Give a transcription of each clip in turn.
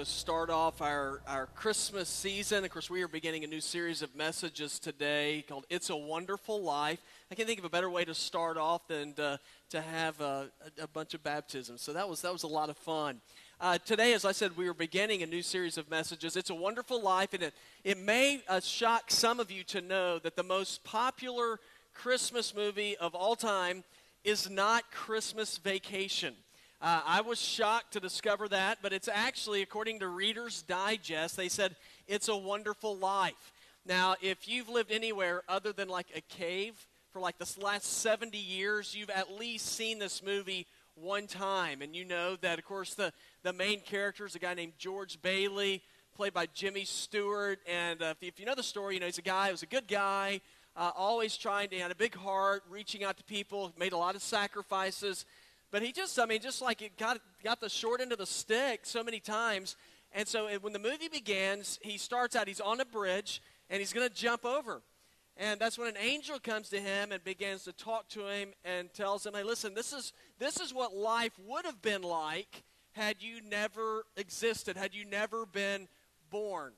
to start off our, our Christmas season. Of course, we are beginning a new series of messages today called It's a Wonderful Life. I can't think of a better way to start off than to, to have a, a, bunch of baptisms. So that was, that was a lot of fun. Uh, today, as I said, we are beginning a new series of messages. It's a Wonderful Life, and it, it may uh, shock some of you to know that the most popular Christmas movie of all time is not Christmas Vacation. Uh, I was shocked to discover that, but it's actually, according to Reader's Digest, they said it's a wonderful life. Now, if you've lived anywhere other than like a cave for like the last 70 years, you've at least seen this movie one time. And you know that, of course, the, the main character is a guy named George Bailey, played by Jimmy Stewart. And uh, if, if, you know the story, you know he's a guy, was a good guy, uh, always trying to, had a big heart, reaching out to people, made a lot of sacrifices. But he just, I mean, just like it got, got the short end of the stick so many times. And so when the movie begins, he starts out, he's on a bridge, and he's going to jump over. And that's when an angel comes to him and begins to talk to him and tells him, hey, listen, this is, this is what life would have been like had you never existed, had you never been born.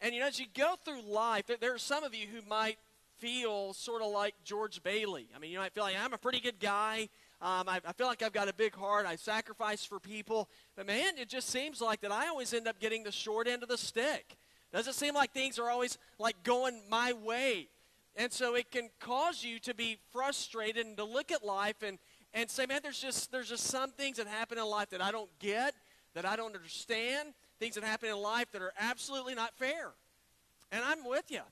And, you know, as you go through life, there are some of you who might feel sort of like George Bailey. I mean, you might feel like I'm a pretty good guy. Um, I, I, feel like I've got a big heart. I sacrifice for people. But man, it just seems like that I always end up getting the short end of the stick. Doesn't seem like things are always like going my way. And so it can cause you to be frustrated and to look at life and, and say, man, there's just, there's just some things that happen in life that I don't get, that I don't understand, things that happen in life that are absolutely not fair. And I'm with you.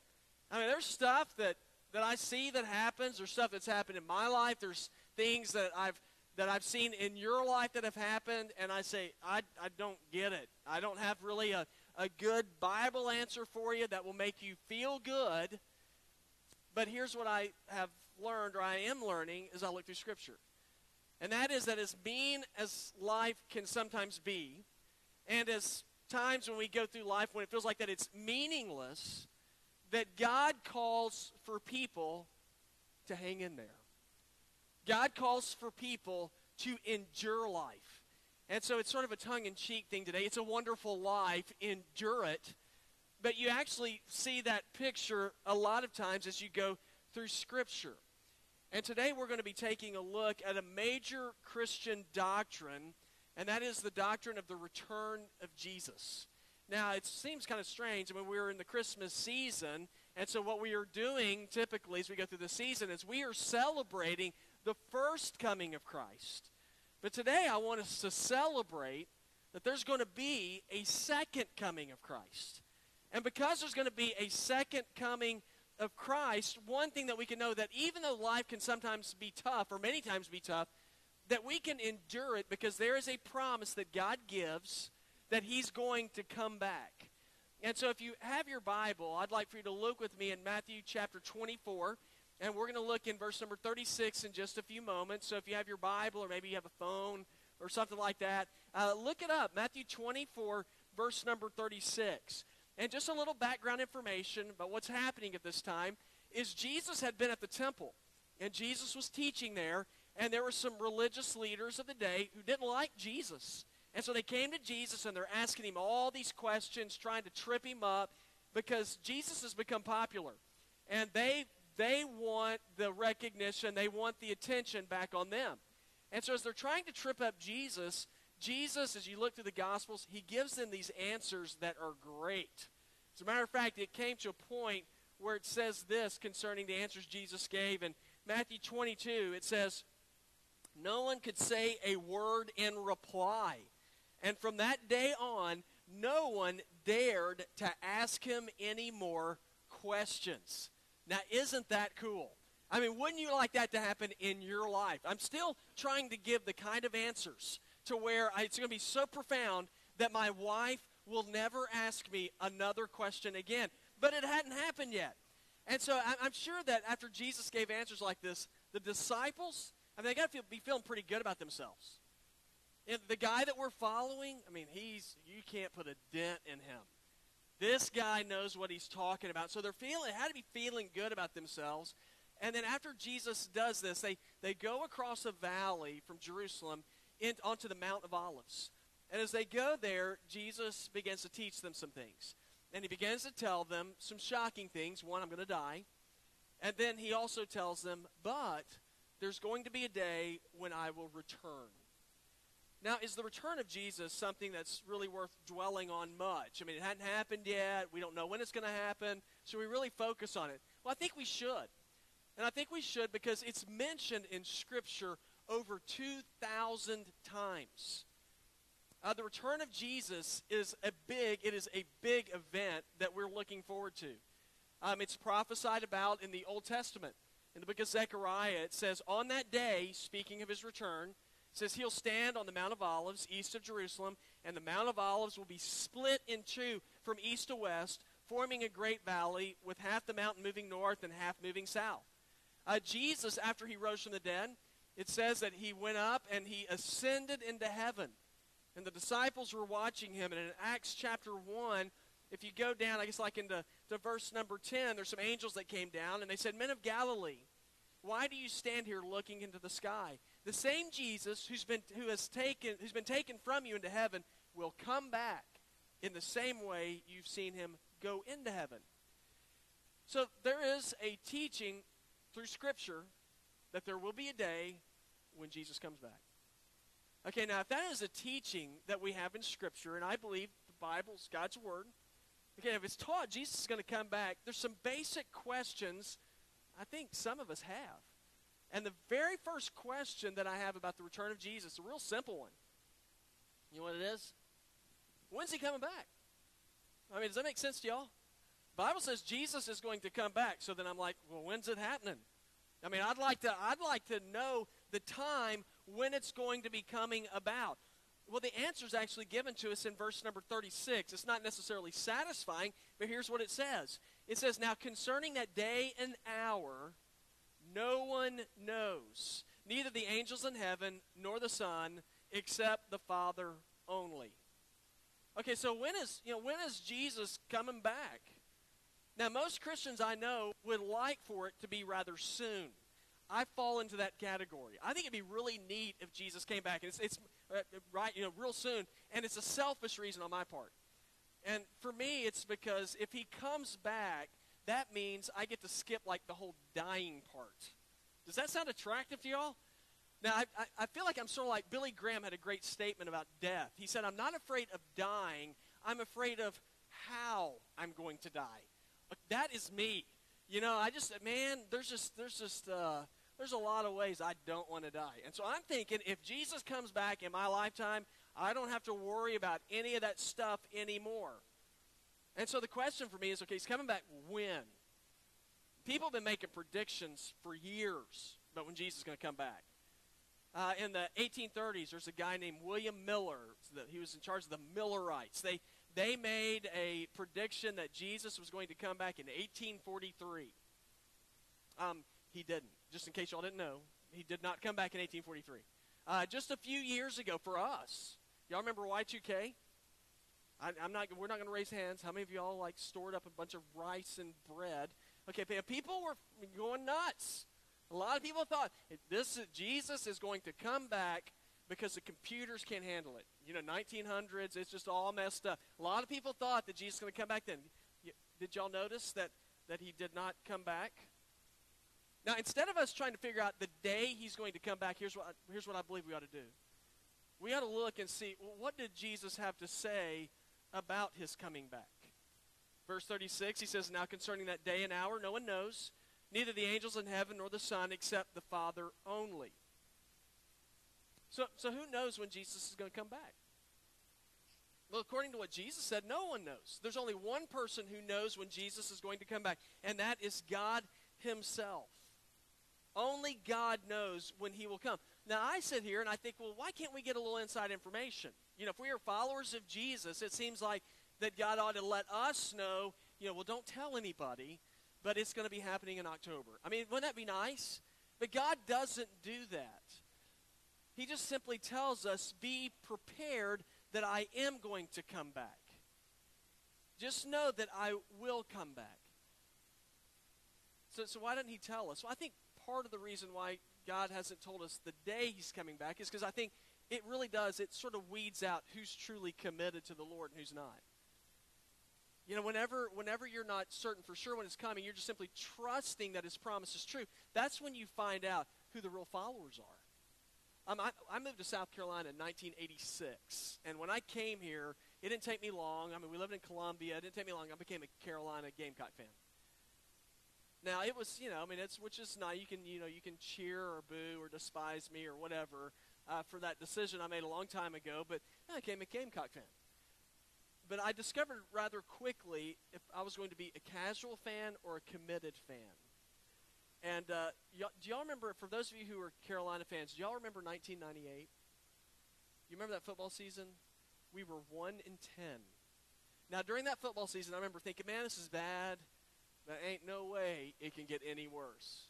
I mean, there's stuff that, that I see that happens. There's stuff that's happened in my life. There's things that I've that I've seen in your life that have happened, and I say, I, I don't get it. I don't have really a, a good Bible answer for you that will make you feel good. But here's what I have learned, or I am learning, as I look through Scripture. And that is that as mean as life can sometimes be, and as times when we go through life when it feels like that it's meaningless, that God calls for people to hang in there. God calls for people to endure life. And so it's sort of a tongue in cheek thing today. It's a wonderful life, endure it. But you actually see that picture a lot of times as you go through Scripture. And today we're going to be taking a look at a major Christian doctrine, and that is the doctrine of the return of Jesus. Now, it seems kind of strange. I mean, we're in the Christmas season, and so what we are doing typically as we go through the season is we are celebrating the first coming of Christ. But today I want us to celebrate that there's going to be a second coming of Christ. And because there's going to be a second coming of Christ, one thing that we can know that even though life can sometimes be tough, or many times be tough, that we can endure it because there is a promise that God gives that He's going to come back. And so if you have your Bible, I'd like for you to look with me in Matthew chapter 24. And we're going to look in verse number 36 in just a few moments. So if you have your Bible or maybe you have a phone or something like that, uh, look it up. Matthew 24, verse number 36. And just a little background information about what's happening at this time is Jesus had been at the temple. And Jesus was teaching there. And there were some religious leaders of the day who didn't like Jesus. And so they came to Jesus and they're asking him all these questions, trying to trip him up because Jesus has become popular. And they they want the recognition, they want the attention back on them. And so, as they're trying to trip up Jesus, Jesus, as you look through the Gospels, he gives them these answers that are great. As a matter of fact, it came to a point where it says this concerning the answers Jesus gave. In Matthew 22, it says, No one could say a word in reply. And from that day on, no one dared to ask him any more questions. Now, isn't that cool? I mean, wouldn't you like that to happen in your life? I'm still trying to give the kind of answers to where it's going to be so profound that my wife will never ask me another question again. But it hadn't happened yet. And so I'm sure that after Jesus gave answers like this, the disciples, I mean, they got to be feeling pretty good about themselves. The guy that we're following, I mean, he's, you can't put a dent in him. This guy knows what he's talking about. So they're feeling, had to be feeling good about themselves. And then after Jesus does this, they, they go across a valley from Jerusalem in, onto the Mount of Olives. And as they go there, Jesus begins to teach them some things. And he begins to tell them some shocking things. One, I'm going to die. And then he also tells them, but there's going to be a day when I will return. Now, is the return of Jesus something that's really worth dwelling on much? I mean, it hadn't happened yet. We don't know when it's going to happen. Should we really focus on it? Well, I think we should. And I think we should because it's mentioned in Scripture over 2,000 times. Uh, the return of Jesus is a big, it is a big event that we're looking forward to. Um, it's prophesied about in the Old Testament. In the book of Zechariah, it says, On that day, speaking of his return, says, He'll stand on the Mount of Olives, east of Jerusalem, and the Mount of Olives will be split in two from east to west, forming a great valley, with half the mountain moving north and half moving south. Uh, Jesus, after he rose from the dead, it says that he went up and he ascended into heaven. And the disciples were watching him. And in Acts chapter 1, if you go down, I guess like into to verse number 10, there's some angels that came down and they said, Men of Galilee, why do you stand here looking into the sky? The same Jesus who's been, who has taken, who's been taken from you into heaven will come back in the same way you've seen him go into heaven. So there is a teaching through Scripture that there will be a day when Jesus comes back. Okay, now if that is a teaching that we have in Scripture, and I believe the Bible's God's Word, okay, if it's taught Jesus is going to come back, there's some basic questions I think some of us have. And the very first question that I have about the return of Jesus, a real simple one. You know what it is? When's he coming back? I mean, does that make sense to y'all? The Bible says Jesus is going to come back. So then I'm like, well, when's it happening? I mean, I'd like to I'd like to know the time when it's going to be coming about. Well, the answer is actually given to us in verse number 36. It's not necessarily satisfying, but here's what it says. It says, "Now concerning that day and hour, no one knows, neither the angels in heaven nor the Son, except the Father only." Okay, so when is, you know, when is Jesus coming back? Now, most Christians I know would like for it to be rather soon. I fall into that category. I think it'd be really neat if Jesus came back. And it's, it's uh, right, you know, real soon. And it's a selfish reason on my part. And for me, it's because if he comes back, that means I get to skip like the whole dying part. Does that sound attractive to y'all? Now, I, I, I feel like I'm sort of like Billy Graham had a great statement about death. He said, I'm not afraid of dying, I'm afraid of how I'm going to die. That is me. You know, I just, man, there's just, there's just, uh, there's a lot of ways I don't want to die. And so I'm thinking if Jesus comes back in my lifetime, I don't have to worry about any of that stuff anymore. And so the question for me is okay, he's coming back when? People have been making predictions for years about when Jesus is going to come back. Uh, in the 1830s, there's a guy named William Miller. He was in charge of the Millerites. They, they made a prediction that Jesus was going to come back in 1843. Um, he didn't. Just in case y'all didn't know, he did not come back in 1843. Uh, just a few years ago for us, y'all remember Y2K? I, am not. We're not going to raise hands. How many of y'all like stored up a bunch of rice and bread? Okay, people were going nuts. A lot of people thought this Jesus is going to come back because the computers can't handle it. You know, 1900s, it's just all messed up. A lot of people thought that Jesus was going to come back then. Did y'all notice that, that he did not come back? Now, instead of us trying to figure out the day he's going to come back, here's what, here's what I believe we ought to do. We ought to look and see well, what did Jesus have to say about his coming back? Verse 36, he says, Now concerning that day and hour, no one knows, neither the angels in heaven nor the Son, except the Father only. So, so who knows when Jesus is going to come back? Well, according to what Jesus said, no one knows. There's only one person who knows when Jesus is going to come back, and that is God Himself. Only God knows when He will come. Now, I sit here and I think, well, why can't we get a little inside information? You know, if we are followers of Jesus, it seems like that God ought to let us know, you know, well, don't tell anybody, but it's going to be happening in October. I mean, wouldn't that be nice? But God doesn't do that. He just simply tells us, be prepared that I am going to come back. Just know that I will come back. So, so why doesn't he tell us? Well, I think part of the reason why God hasn't told us the day he's coming back is because I think it really does. It sort of weeds out who's truly committed to the Lord and who's not. You know, whenever whenever you're not certain for sure when it's coming, you're just simply trusting that His promise is true. That's when you find out who the real followers are. Um, I, I moved to South Carolina in 1986, and when I came here, it didn't take me long. I mean, we lived in Columbia. It didn't take me long. I became a Carolina Gamecock fan. Now it was, you know, I mean, it's which is nice. You can, you know, you can cheer or boo or despise me or whatever uh, for that decision I made a long time ago, but I became a Gamecock fan. But I discovered rather quickly if I was going to be a casual fan or a committed fan. And uh, y- do y'all remember, for those of you who are Carolina fans, do y'all remember 1998? You remember that football season? We were 1 in 10. Now, during that football season, I remember thinking, man, this is bad. There ain't no way it can get any worse.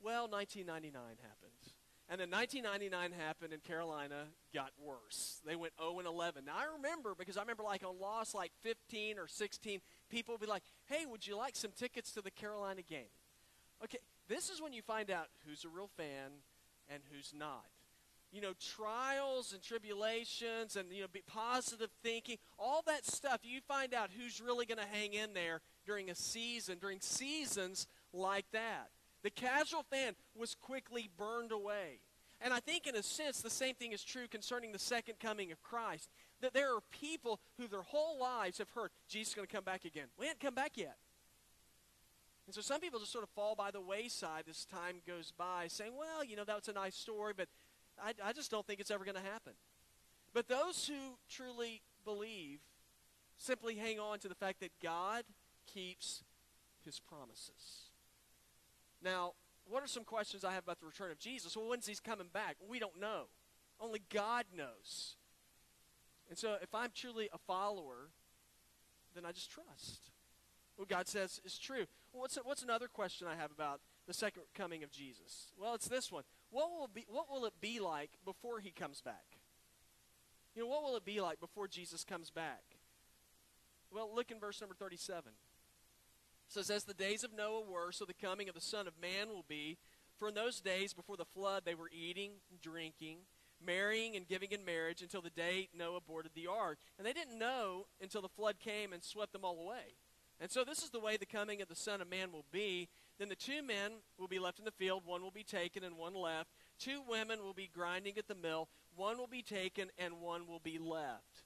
Well, 1999 happened. And then 1999 happened, and Carolina got worse. They went 0 and 11. Now I remember because I remember like on loss like 15 or 16, people would be like, "Hey, would you like some tickets to the Carolina game?" Okay, this is when you find out who's a real fan and who's not. You know, trials and tribulations and you know, positive thinking, all that stuff. You find out who's really going to hang in there during a season, during seasons like that. The casual fan was quickly burned away. And I think, in a sense, the same thing is true concerning the second coming of Christ. That there are people who their whole lives have heard Jesus is going to come back again. We haven't come back yet. And so some people just sort of fall by the wayside as time goes by, saying, well, you know, that's a nice story, but I, I just don't think it's ever going to happen. But those who truly believe simply hang on to the fact that God keeps his promises. Now, what are some questions I have about the return of Jesus? Well, when's he coming back? We don't know. Only God knows. And so if I'm truly a follower, then I just trust. What God says is true. Well, what's, what's another question I have about the second coming of Jesus? Well, it's this one. What will, be, what will it be like before he comes back? You know, what will it be like before Jesus comes back? Well, look in verse number 37 says, As the days of Noah were, so the coming of the Son of Man will be. For in those days before the flood, they were eating, drinking, marrying, and giving in marriage until the day Noah boarded the ark. And they didn't know until the flood came and swept them all away. And so this is the way the coming of the Son of Man will be. Then the two men will be left in the field, one will be taken and one left. Two women will be grinding at the mill, one will be taken and one will be left.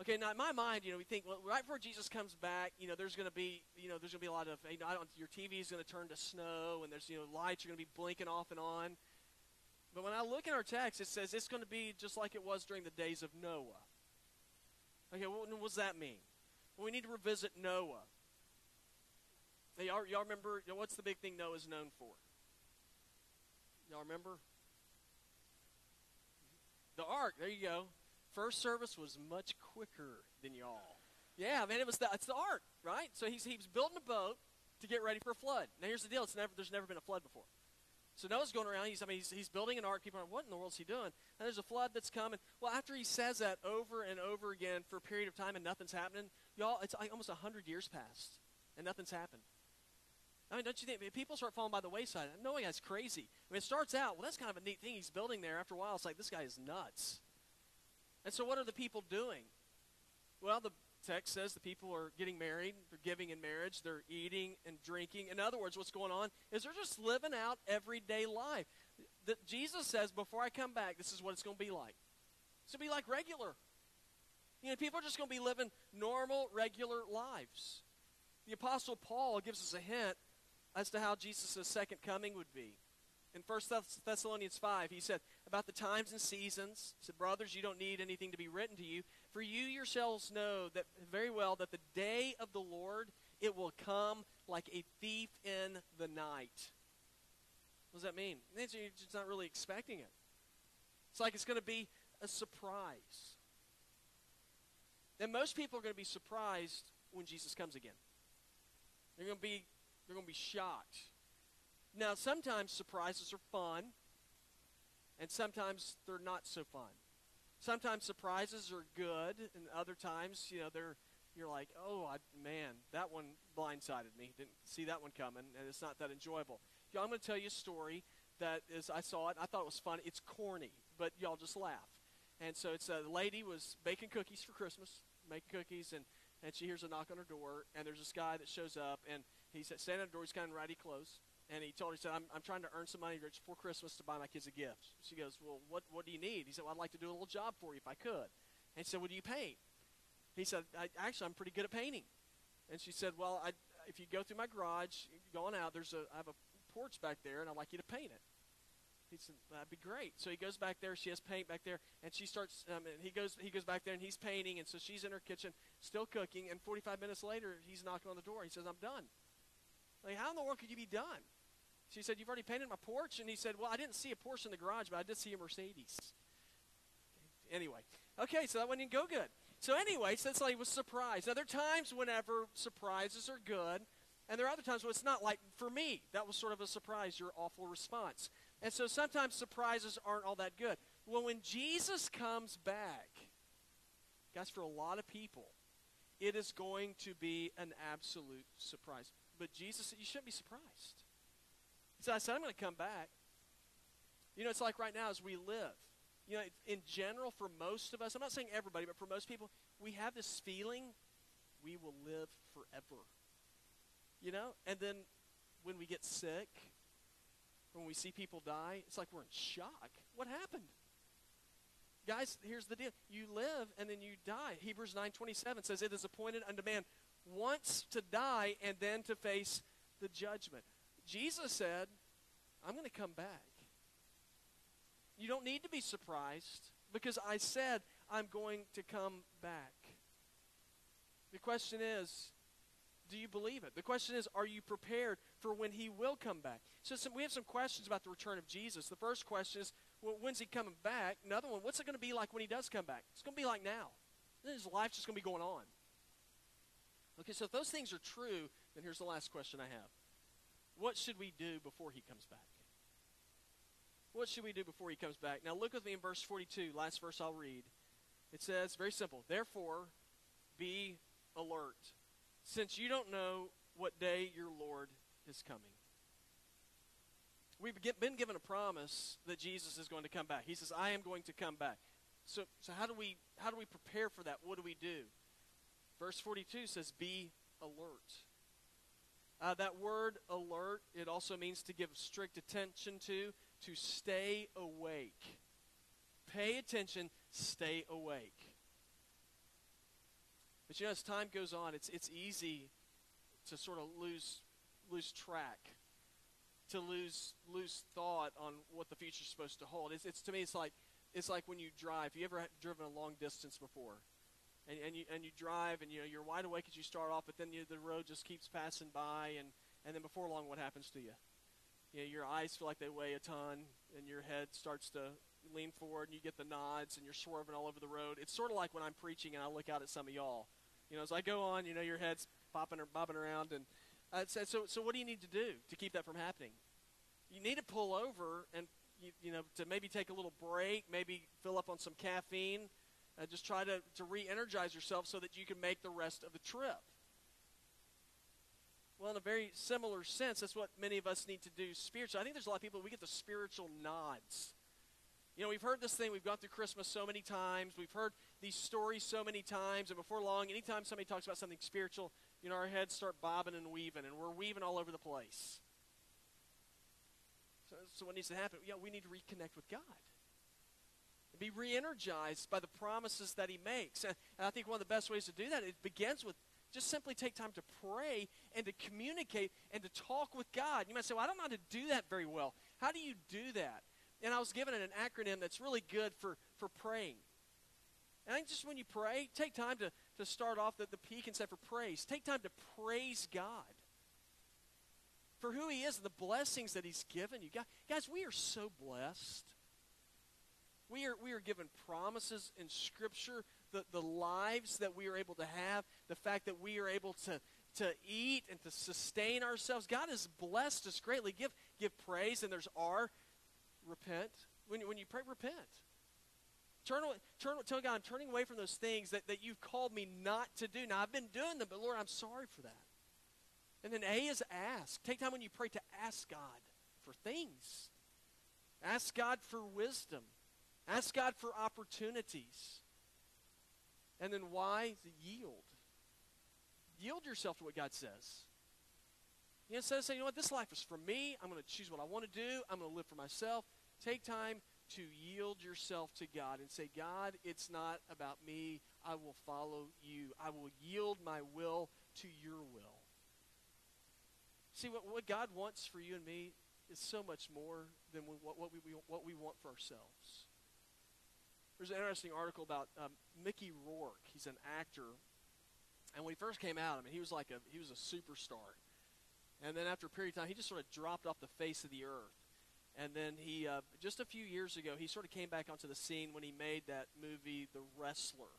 Okay, now in my mind, you know, we think well, right before Jesus comes back, you know, there's going to be, you know, there's going to be a lot of, you know, your TV is going to turn to snow, and there's, you know, lights are going to be blinking off and on. But when I look at our text, it says it's going to be just like it was during the days of Noah. Okay, what, what does that mean? Well, we need to revisit Noah. Hey, y'all, y'all remember, you know, what's the big thing Noah's known for? Y'all remember? The ark, there you go first service was much quicker than y'all. Yeah, man, it was the, it's the ark, right? So he's, he was building a boat to get ready for a flood. Now here's the deal: it's never there's never been a flood before. So Noah's going around. He's I mean he's, he's building an ark. People are, what in the world is he doing? And there's a flood that's coming. Well, after he says that over and over again for a period of time and nothing's happening, y'all, it's like almost hundred years passed and nothing's happened. I mean, don't you think people start falling by the wayside? No, guy's crazy. I mean, it starts out well, that's kind of a neat thing he's building there. After a while, it's like this guy is nuts. And so, what are the people doing? Well, the text says the people are getting married, they're giving in marriage, they're eating and drinking. In other words, what's going on is they're just living out everyday life. The, Jesus says, before I come back, this is what it's going to be like. It's going to be like regular. You know, people are just going to be living normal, regular lives. The Apostle Paul gives us a hint as to how Jesus' second coming would be. In 1 Thessalonians 5, he said, about the times and seasons. He said, Brothers, you don't need anything to be written to you, for you yourselves know that very well that the day of the Lord it will come like a thief in the night. What does that mean? It you're just not really expecting it. It's like it's going to be a surprise. And most people are going to be surprised when Jesus comes again. They're going to be they're going to be shocked. Now, sometimes surprises are fun, and sometimes they're not so fun. Sometimes surprises are good, and other times, you know, they're you're like, oh, I, man, that one blindsided me. Didn't see that one coming, and it's not that enjoyable. Y'all, I'm going to tell you a story that is I saw it. I thought it was funny. It's corny, but y'all just laugh. And so it's uh, a lady was baking cookies for Christmas, making cookies, and, and she hears a knock on her door, and there's this guy that shows up, and he's standing at the door, he's kind of ratty clothes, and he told her, he said, I'm, I'm trying to earn some money just before Christmas to buy my kids a gift. She goes, well, what, what do you need? He said, well, I'd like to do a little job for you if I could. And he said, well, do you paint? He said, actually, I'm pretty good at painting. And she said, well, I, if you go through my garage, going out, there's a, I have a porch back there, and I'd like you to paint it. He said, "That'd be great." So he goes back there. She has paint back there, and she starts. Um, and he goes. He goes back there, and he's painting. And so she's in her kitchen, still cooking. And 45 minutes later, he's knocking on the door. He says, "I'm done." Like, how in the world could you be done? She said, "You've already painted my porch." And he said, "Well, I didn't see a Porsche in the garage, but I did see a Mercedes." Anyway, okay, so that one didn't go good. So anyway, so he was surprised. Now there are times whenever surprises are good, and there are other times when it's not. Like for me, that was sort of a surprise. Your awful response. And so sometimes surprises aren't all that good. Well, when Jesus comes back, guys, for a lot of people, it is going to be an absolute surprise. But Jesus You shouldn't be surprised. Said, I said, I'm going to come back. You know, it's like right now as we live. You know, in general, for most of us, I'm not saying everybody, but for most people, we have this feeling we will live forever. You know? And then when we get sick, when we see people die, it's like we're in shock. What happened? Guys, here's the deal. You live and then you die. Hebrews 9:27 says it is appointed unto man once to die and then to face the judgment. Jesus said, I'm going to come back. You don't need to be surprised because I said I'm going to come back. The question is, do you believe it? The question is, are you prepared for when he will come back? So some, we have some questions about the return of Jesus. The first question is, well, when's he coming back? Another one, what's it going to be like when he does come back? It's going to be like now. His life's just going to be going on. Okay, so if those things are true, then here's the last question I have. What should we do before he comes back? What should we do before he comes back? Now look with me in verse 42, last verse I'll read. It says, very simple, therefore be alert since you don't know what day your Lord is coming. We've been given a promise that Jesus is going to come back. He says, I am going to come back. So, so how, do we, how do we prepare for that? What do we do? Verse 42 says, Be alert. Uh, that word alert, it also means to give strict attention to, to stay awake. Pay attention, stay awake. But you know, as time goes on, it's, it's easy to sort of lose, lose track, to lose, lose thought on what the future's supposed to hold. It's, it's, to me, it's like, it's like when you drive. Have you ever driven a long distance before? And, and, you, and you drive, and you know, you're wide awake as you start off, but then you, the road just keeps passing by, and, and then before long, what happens to you? You know, your eyes feel like they weigh a ton, and your head starts to lean forward, and you get the nods, and you're swerving all over the road. It's sort of like when I'm preaching and I look out at some of y'all you know, as I go on, you know, your head's popping or bobbing around, and uh, so, so, what do you need to do to keep that from happening? You need to pull over and you, you know to maybe take a little break, maybe fill up on some caffeine, uh, just try to, to re-energize yourself so that you can make the rest of the trip. Well, in a very similar sense, that's what many of us need to do spiritually. I think there's a lot of people, we get the spiritual nods. You know, we've heard this thing, we've gone through Christmas so many times, we've heard these stories so many times, and before long, anytime somebody talks about something spiritual, you know, our heads start bobbing and weaving, and we're weaving all over the place. So, so what needs to happen? Yeah, we need to reconnect with God. Be re energized by the promises that He makes. And, and I think one of the best ways to do that, it begins with just simply take time to pray and to communicate and to talk with God. You might say, well, I don't know how to do that very well. How do you do that? And I was given an acronym that's really good for, for praying. And I think just when you pray, take time to, to start off the, the peak and say for praise. Take time to praise God for who He is and the blessings that He's given you. Guys, we are so blessed. We are, we are given promises in Scripture, the, the lives that we are able to have, the fact that we are able to, to eat and to sustain ourselves. God has blessed us greatly. Give, give praise, and there's R repent. When, when you pray, repent. Turn, turn, tell God, I'm turning away from those things that, that you've called me not to do. Now, I've been doing them, but Lord, I'm sorry for that. And then A is ask. Take time when you pray to ask God for things. Ask God for wisdom. Ask God for opportunities. And then why? Yield. Yield yourself to what God says. You know, instead of saying, you know what, this life is for me, I'm going to choose what I want to do, I'm going to live for myself, take time to yield yourself to God and say, God, it's not about me. I will follow you. I will yield my will to your will. See, what, what God wants for you and me is so much more than what, what, we, what we want for ourselves. There's an interesting article about um, Mickey Rourke. He's an actor. And when he first came out, I mean, he was like a, he was a superstar. And then after a period of time, he just sort of dropped off the face of the earth. And then he, uh, just a few years ago, he sort of came back onto the scene when he made that movie, The Wrestler.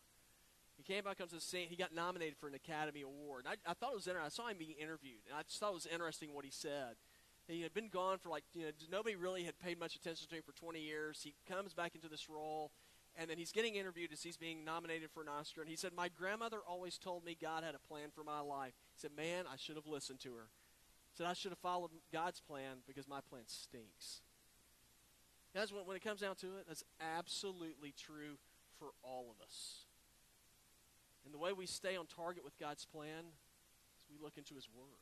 He came back onto the scene. He got nominated for an Academy Award. And I, I thought it was interesting. I saw him being interviewed, and I just thought it was interesting what he said. He had been gone for like, you know, nobody really had paid much attention to him for 20 years. He comes back into this role, and then he's getting interviewed as he's being nominated for an Oscar. And he said, My grandmother always told me God had a plan for my life. He said, Man, I should have listened to her. He said, I should have followed God's plan because my plan stinks. Guys, when, when it comes down to it, that's absolutely true for all of us. And the way we stay on target with God's plan is we look into His Word.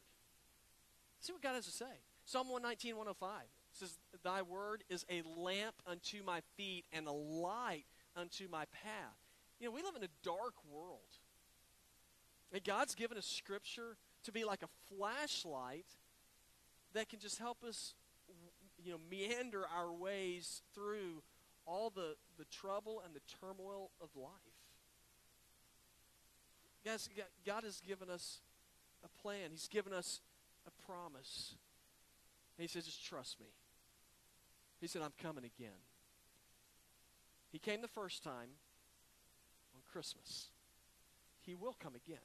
See what God has to say. Psalm 119, 105 says, Thy word is a lamp unto my feet and a light unto my path. You know, we live in a dark world. And God's given us Scripture to be like a flashlight that can just help us you know, meander our ways through all the, the trouble and the turmoil of life. Guys, God has given us a plan. He's given us a promise. And he says, just trust me. He said, I'm coming again. He came the first time on Christmas. He will come again.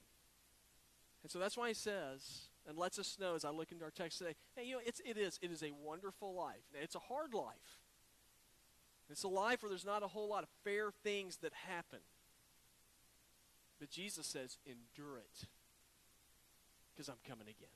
And so that's why he says, and lets us know as I look into our text today, hey, you know, it's, it is. It is a wonderful life. Now, it's a hard life. It's a life where there's not a whole lot of fair things that happen. But Jesus says, endure it because I'm coming again.